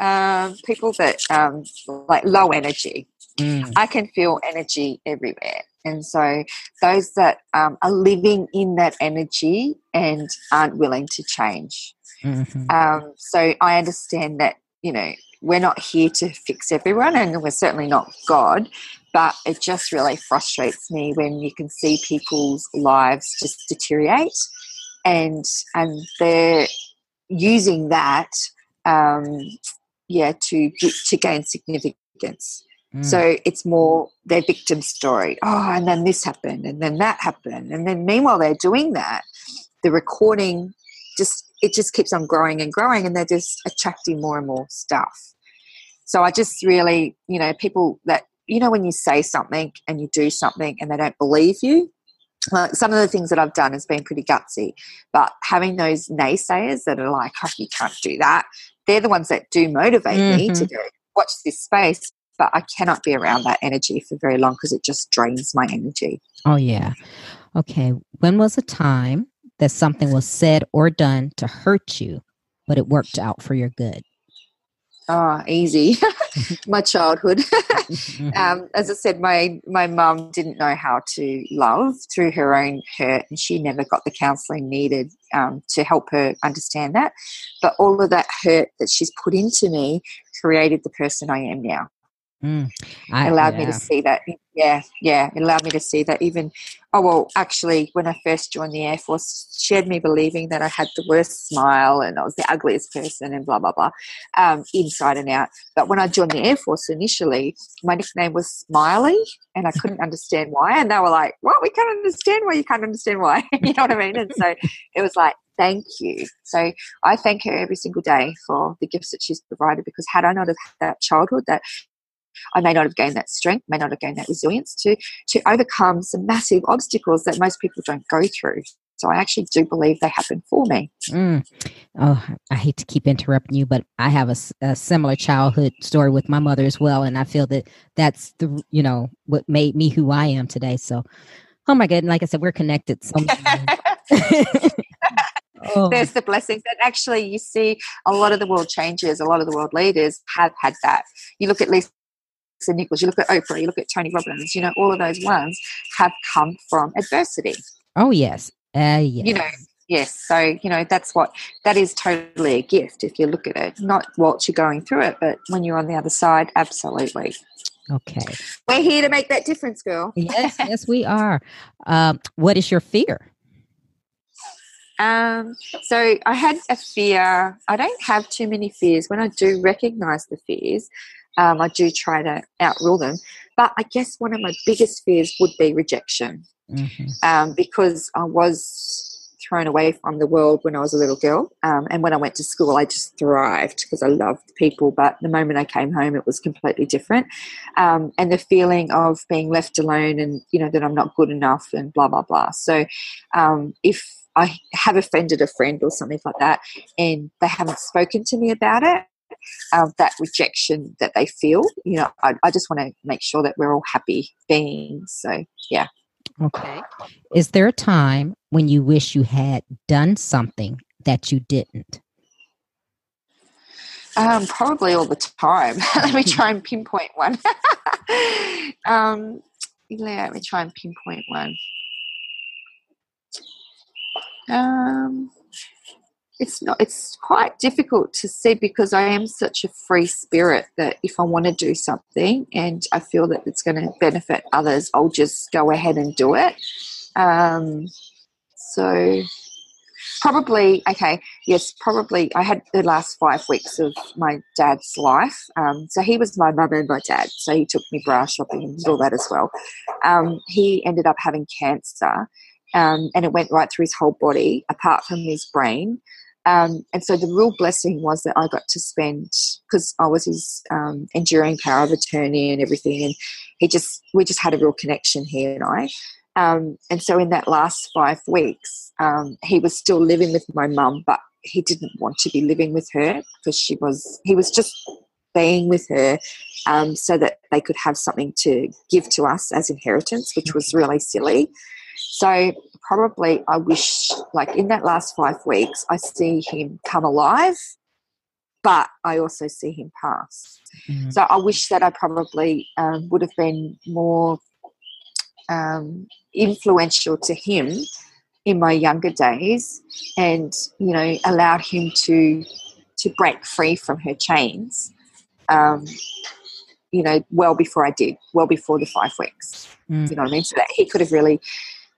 Um, people that um, like low energy. Mm. I can feel energy everywhere. And so those that um, are living in that energy and aren't willing to change. Mm-hmm. Um, so I understand that, you know, we're not here to fix everyone and we're certainly not God, but it just really frustrates me when you can see people's lives just deteriorate and and they're using that um, yeah to to gain significance. Mm. so it's more their victim story. Oh and then this happened and then that happened. And then meanwhile they're doing that. The recording just it just keeps on growing and growing and they're just attracting more and more stuff. So i just really you know people that you know when you say something and you do something and they don't believe you uh, some of the things that I've done has been pretty gutsy, but having those naysayers that are like, oh, you can't do that, they're the ones that do motivate mm-hmm. me to mm-hmm. go, watch this space. But I cannot be around that energy for very long because it just drains my energy. Oh, yeah. Okay. When was a time that something was said or done to hurt you, but it worked out for your good? Oh, easy. my childhood. Um, as I said, my my mum didn't know how to love through her own hurt, and she never got the counselling needed um, to help her understand that. But all of that hurt that she's put into me created the person I am now. Mm, I, allowed yeah. me to see that. Yeah, yeah, it allowed me to see that even. Oh well, actually, when I first joined the Air Force, she had me believing that I had the worst smile and I was the ugliest person and blah blah blah, um, inside and out. But when I joined the Air Force initially, my nickname was Smiley, and I couldn't understand why. And they were like, "Well, we can't understand why. You can't understand why." you know what I mean? And so it was like, thank you. So I thank her every single day for the gifts that she's provided because had I not have had that childhood, that I may not have gained that strength, may not have gained that resilience to to overcome some massive obstacles that most people don't go through. So I actually do believe they happen for me. Mm. Oh, I hate to keep interrupting you, but I have a, a, similar childhood story with my mother as well, and I feel that that's the you know what made me who I am today. So, oh my god, like I said, we're connected. So. oh. There's the blessings. And actually, you see a lot of the world changes, a lot of the world leaders have had that. You look at Lisa Nichols, you look at Oprah, you look at Tony Robbins, you know, all of those ones have come from adversity. Oh, yes. Uh, yes. You know, yes. So, you know, that's what, that is totally a gift if you look at it. Not whilst you're going through it, but when you're on the other side, absolutely. Okay. We're here to make that difference, girl. yes, yes, we are. Um, what is your fear? Um, so I had a fear. I don't have too many fears. When I do recognize the fears, um, I do try to outrule them. But I guess one of my biggest fears would be rejection mm-hmm. um, because I was thrown away from the world when I was a little girl. Um, and when I went to school, I just thrived because I loved people. But the moment I came home, it was completely different. Um, and the feeling of being left alone and, you know, that I'm not good enough and blah, blah, blah. So um, if I have offended a friend or something like that and they haven't spoken to me about it, um, that rejection that they feel. You know, I, I just want to make sure that we're all happy beings. So, yeah. Okay. Is there a time when you wish you had done something that you didn't? Um, probably all the time. let me try and pinpoint one. um, let me try and pinpoint one. Um, it's not it's quite difficult to see because I am such a free spirit that if I want to do something and I feel that it's going to benefit others, I'll just go ahead and do it. Um, so probably okay yes probably i had the last five weeks of my dad's life um, so he was my mum and my dad so he took me bra shopping and all that as well um, he ended up having cancer um, and it went right through his whole body apart from his brain um, and so the real blessing was that I got to spend because I was his um, enduring power of attorney and everything, and he just we just had a real connection he and I. Um, and so in that last five weeks, um, he was still living with my mum, but he didn't want to be living with her because she was he was just being with her um, so that they could have something to give to us as inheritance, which was really silly. So probably I wish, like in that last five weeks, I see him come alive, but I also see him pass. Mm-hmm. So I wish that I probably um, would have been more um, influential to him in my younger days, and you know, allowed him to to break free from her chains. Um, you know, well before I did, well before the five weeks. Mm. You know what I mean? So that he could have really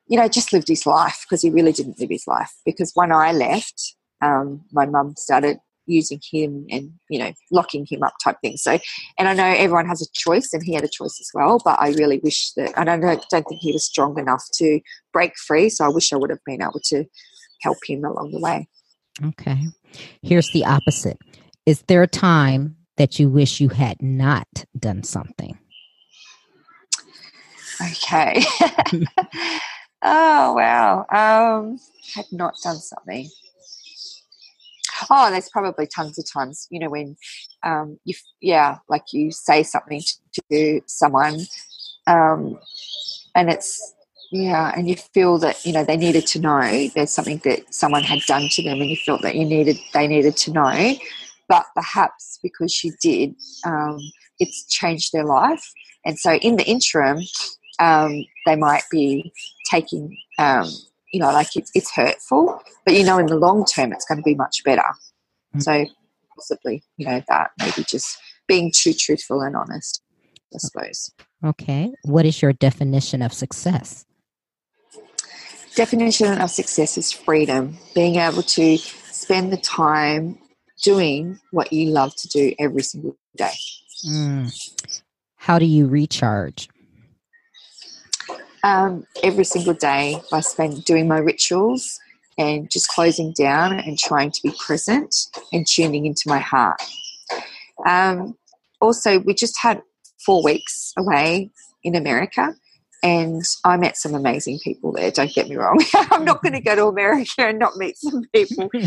you know, just lived his life because he really didn't live his life. Because when I left, um, my mum started using him and you know locking him up type thing. So, and I know everyone has a choice, and he had a choice as well. But I really wish that I don't don't think he was strong enough to break free. So I wish I would have been able to help him along the way. Okay, here's the opposite. Is there a time that you wish you had not done something? Okay. Oh wow! Um, had not done something. Oh, there's probably tons of times. You know when um, you yeah, like you say something to, to someone, um, and it's yeah, and you feel that you know they needed to know there's something that someone had done to them, and you felt that you needed they needed to know, but perhaps because you did, um, it's changed their life, and so in the interim, um, they might be taking, um, you know, like it's, it's hurtful, but you know, in the long term, it's going to be much better. Mm-hmm. So possibly, you know, that maybe just being too truthful and honest, I suppose. Okay. What is your definition of success? Definition of success is freedom, being able to spend the time doing what you love to do every single day. Mm. How do you recharge? Um, every single day by spend doing my rituals and just closing down and trying to be present and tuning into my heart. Um, also, we just had four weeks away in America, and I met some amazing people there. Don't get me wrong. I'm not going to go to America and not meet some people.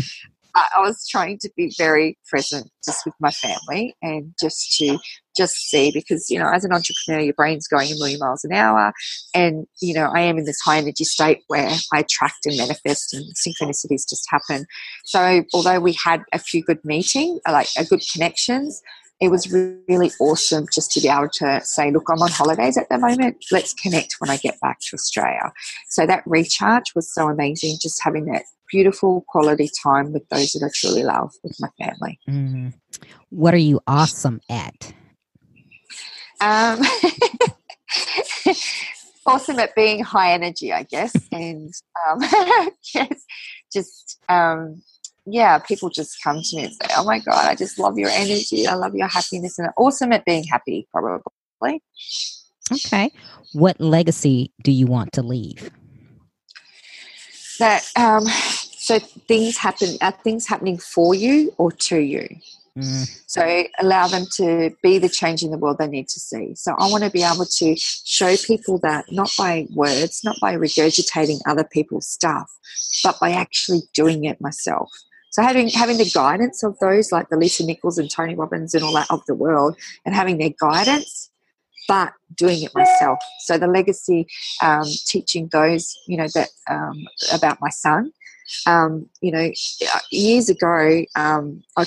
I was trying to be very present just with my family and just to just see because you know as an entrepreneur your brain's going a million miles an hour and you know I am in this high energy state where I attract and manifest and synchronicities just happen. So although we had a few good meetings, like a good connections, it was really awesome just to be able to say, look, I'm on holidays at the moment. Let's connect when I get back to Australia. So that recharge was so amazing, just having that beautiful quality time with those that I truly love with my family. Mm. What are you awesome at? Um, awesome at being high energy, I guess, and um, yes, just um, yeah, people just come to me and say, "Oh my god, I just love your energy. I love your happiness," and awesome at being happy, probably. Okay, what legacy do you want to leave? That um, so things happen. Are things happening for you or to you? Mm. So allow them to be the change in the world they need to see. So I want to be able to show people that not by words, not by regurgitating other people's stuff, but by actually doing it myself. So having having the guidance of those like the Lisa Nichols and Tony Robbins and all that of the world, and having their guidance, but doing it myself. So the legacy, um, teaching those you know that um, about my son. Um, you know, years ago, um, I,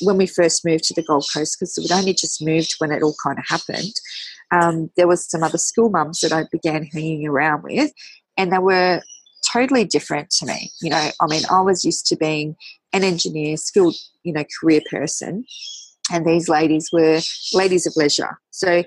when we first moved to the Gold Coast, because we'd only just moved when it all kind of happened, um, there was some other school mums that I began hanging around with, and they were totally different to me. You know, I mean, I was used to being an engineer, skilled, you know, career person. And these ladies were ladies of leisure. So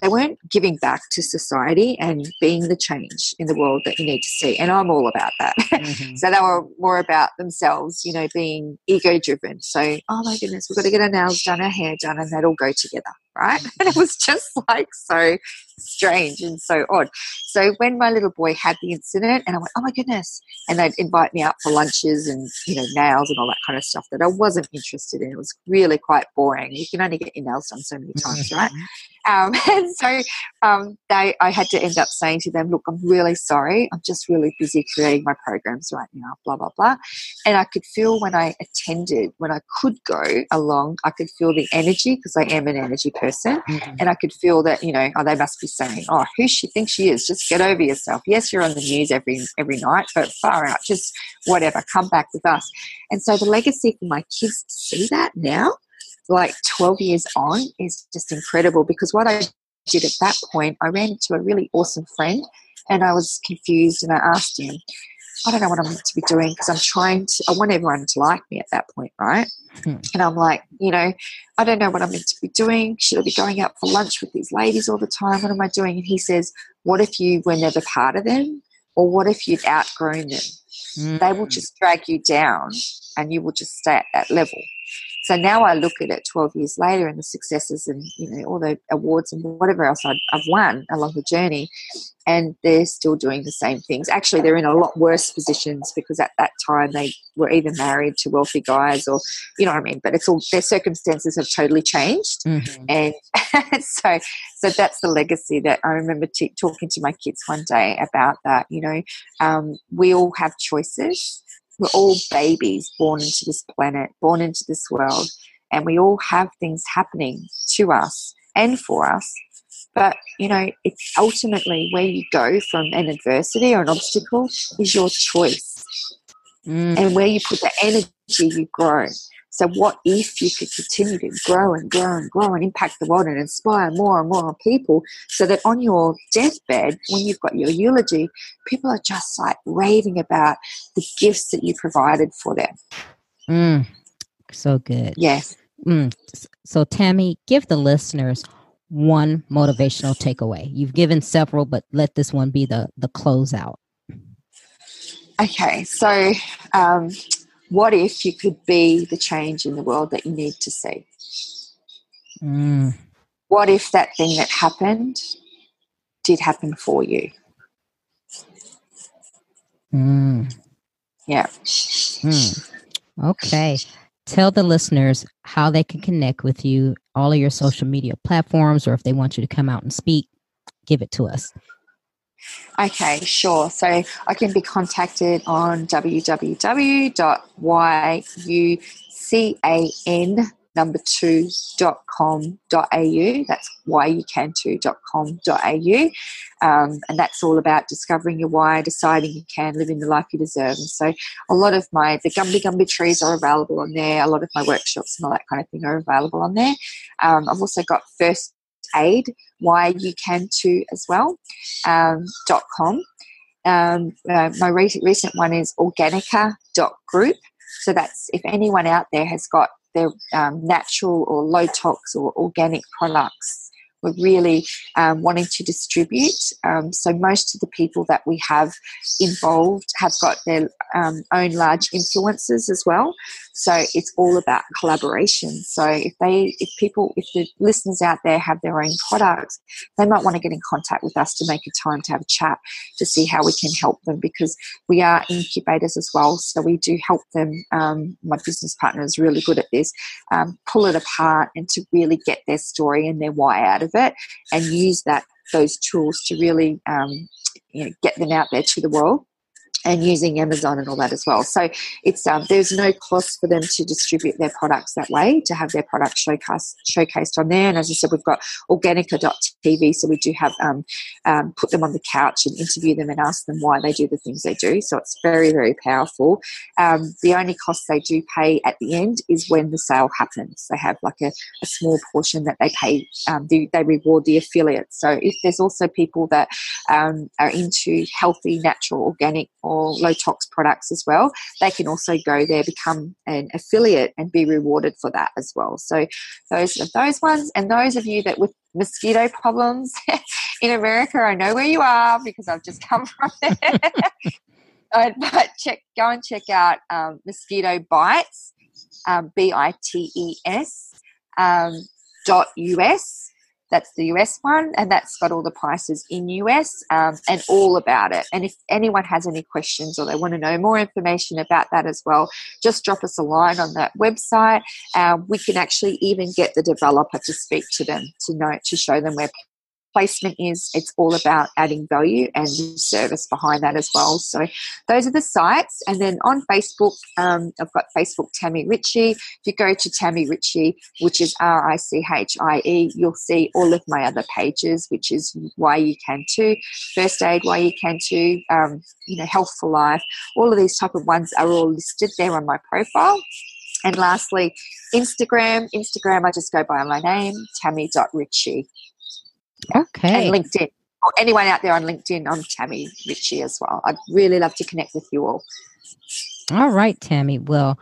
they weren't giving back to society and being the change in the world that you need to see. And I'm all about that. Mm-hmm. so they were more about themselves, you know, being ego driven. So, oh my goodness, we've got to get our nails done, our hair done, and that all go together, right? And it was just like so strange and so odd. So when my little boy had the incident, and I went, oh my goodness, and they'd invite me out for lunches and you know nails and all that kind of stuff that I wasn't interested in. It was really quite boring. You can only get your nails done so many times, right? Mm-hmm. Um, and so um, they, I had to end up saying to them, look, I'm really sorry. I'm just really busy creating my programs right now, blah, blah, blah. And I could feel when I attended, when I could go along, I could feel the energy because I am an energy person. Mm-hmm. And I could feel that, you know, oh, they must be saying, oh, who she thinks she is? Just get over yourself. Yes, you're on the news every, every night, but far out, just whatever, come back with us. And so the legacy for my kids to see that now like 12 years on is just incredible because what I did at that point, I ran into a really awesome friend and I was confused and I asked him, I don't know what I'm meant to be doing because I'm trying to, I want everyone to like me at that point, right? Hmm. And I'm like, you know, I don't know what I'm meant to be doing. Should I be going out for lunch with these ladies all the time? What am I doing? And he says, what if you were never part of them? Or what if you'd outgrown them? Mm. They will hmm. just drag you down and you will just stay at that level. So now I look at it 12 years later and the successes and, you know, all the awards and whatever else i have won along the journey, and they're still doing the same things. Actually, they're in a lot worse positions because at that time they were either married to wealthy guys or, you know what I mean? But it's all, their circumstances have totally changed. Mm-hmm. And so, so that's the legacy that I remember t- talking to my kids one day about that. You know, um, we all have choices we're all babies born into this planet, born into this world, and we all have things happening to us and for us. But you know, it's ultimately where you go from an adversity or an obstacle is your choice. Mm. And where you put the energy, you grow. So, what if you could continue to grow and grow and grow and impact the world and inspire more and more people so that on your deathbed, when you've got your eulogy, people are just like raving about the gifts that you provided for them? Mm, so good. Yes. Mm. So, Tammy, give the listeners one motivational takeaway. You've given several, but let this one be the the closeout. Okay, so um, what if you could be the change in the world that you need to see? Mm. What if that thing that happened did happen for you? Mm. Yeah. Mm. Okay. Tell the listeners how they can connect with you, all of your social media platforms, or if they want you to come out and speak, give it to us. Okay, sure. So I can be contacted on www.yucan number two dot au. That's whyoucan2.com.au. Um, and that's all about discovering your why, deciding you can, living the life you deserve. And so a lot of my, the Gumby Gumby trees are available on there. A lot of my workshops and all that kind of thing are available on there. Um, I've also got first aid, why you can too as well, um, dot com. Um, uh, my re- recent one is organica.group. So that's if anyone out there has got their um, natural or low tox or organic products we're really um, wanting to distribute. Um, so most of the people that we have involved have got their um, own large influences as well. So it's all about collaboration. So if they, if people, if the listeners out there have their own products, they might want to get in contact with us to make a time to have a chat to see how we can help them because we are incubators as well. So we do help them. Um, my business partner is really good at this. Um, pull it apart and to really get their story and their why out of it, and use that those tools to really um, you know, get them out there to the world and using Amazon and all that as well. So it's um, there's no cost for them to distribute their products that way to have their products showcased showcased on there. And as I said, we've got Organica.tv, so we do have um, um, put them on the couch and interview them and ask them why they do the things they do. So it's very very powerful. Um, the only cost they do pay at the end is when the sale happens. They have like a, a small portion that they pay. Um, they, they reward the affiliates. So if there's also people that um, are into healthy, natural, organic or low tox products as well, they can also go there, become an affiliate, and be rewarded for that as well. So those are those ones, and those of you that with mosquito problems in America, I know where you are because I've just come from there. but check, go and check out um, mosquito bites, um, B I T E S um, dot US that's the US one, and that's got all the prices in US um, and all about it. And if anyone has any questions or they want to know more information about that as well, just drop us a line on that website. Um, we can actually even get the developer to speak to them to know to show them where placement is it's all about adding value and service behind that as well. So those are the sites. And then on facebook um, i've got facebook tammy ritchie. If you go to tammy ritchie which is r-i-c-h-i-e you'll see all of my other pages which is why you can too first aid why you can too um, you know health for life. All of these type of ones are all listed there on my profile. And lastly instagram. Instagram i just go by my name tammy.ritchie Okay. And LinkedIn. Or anyone out there on LinkedIn, I'm Tammy Ritchie as well. I'd really love to connect with you all. All right, Tammy. Well,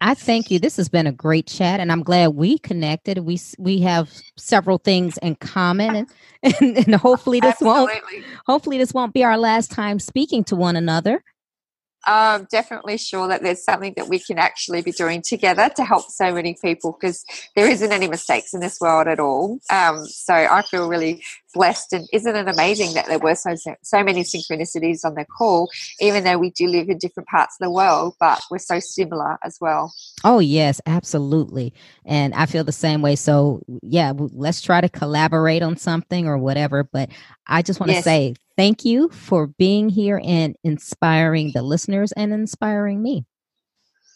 I thank you. This has been a great chat, and I'm glad we connected. We we have several things in common, and and, and hopefully this Absolutely. won't hopefully this won't be our last time speaking to one another I'm definitely sure that there's something that we can actually be doing together to help so many people because there isn't any mistakes in this world at all. Um, so I feel really blessed. And isn't it amazing that there were so so many synchronicities on the call even though we do live in different parts of the world but we're so similar as well? Oh yes absolutely. And i feel the same way. So yeah let's try to collaborate on something or whatever. But i just want to yes. say thank you for being here and inspiring the listeners and inspiring me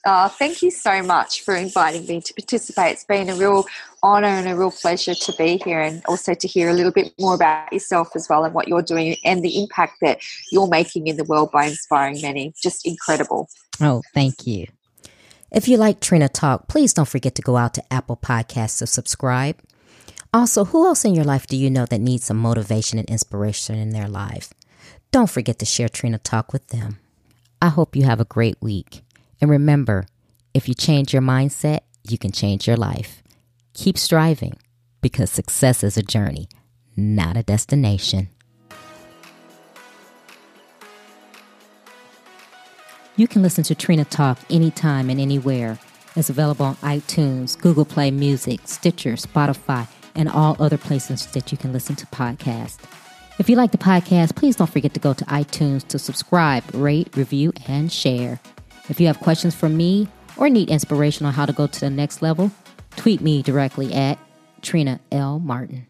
Oh, thank you so much for inviting me to participate. It's been a real honour and a real pleasure to be here and also to hear a little bit more about yourself as well and what you're doing and the impact that you're making in the world by inspiring many. Just incredible. Oh, thank you. If you like Trina Talk, please don't forget to go out to Apple Podcasts to subscribe. Also, who else in your life do you know that needs some motivation and inspiration in their life? Don't forget to share Trina Talk with them. I hope you have a great week. And remember, if you change your mindset, you can change your life. Keep striving because success is a journey, not a destination. You can listen to Trina Talk anytime and anywhere. It's available on iTunes, Google Play Music, Stitcher, Spotify, and all other places that you can listen to podcasts. If you like the podcast, please don't forget to go to iTunes to subscribe, rate, review, and share. If you have questions for me or need inspiration on how to go to the next level, tweet me directly at Trina L. Martin.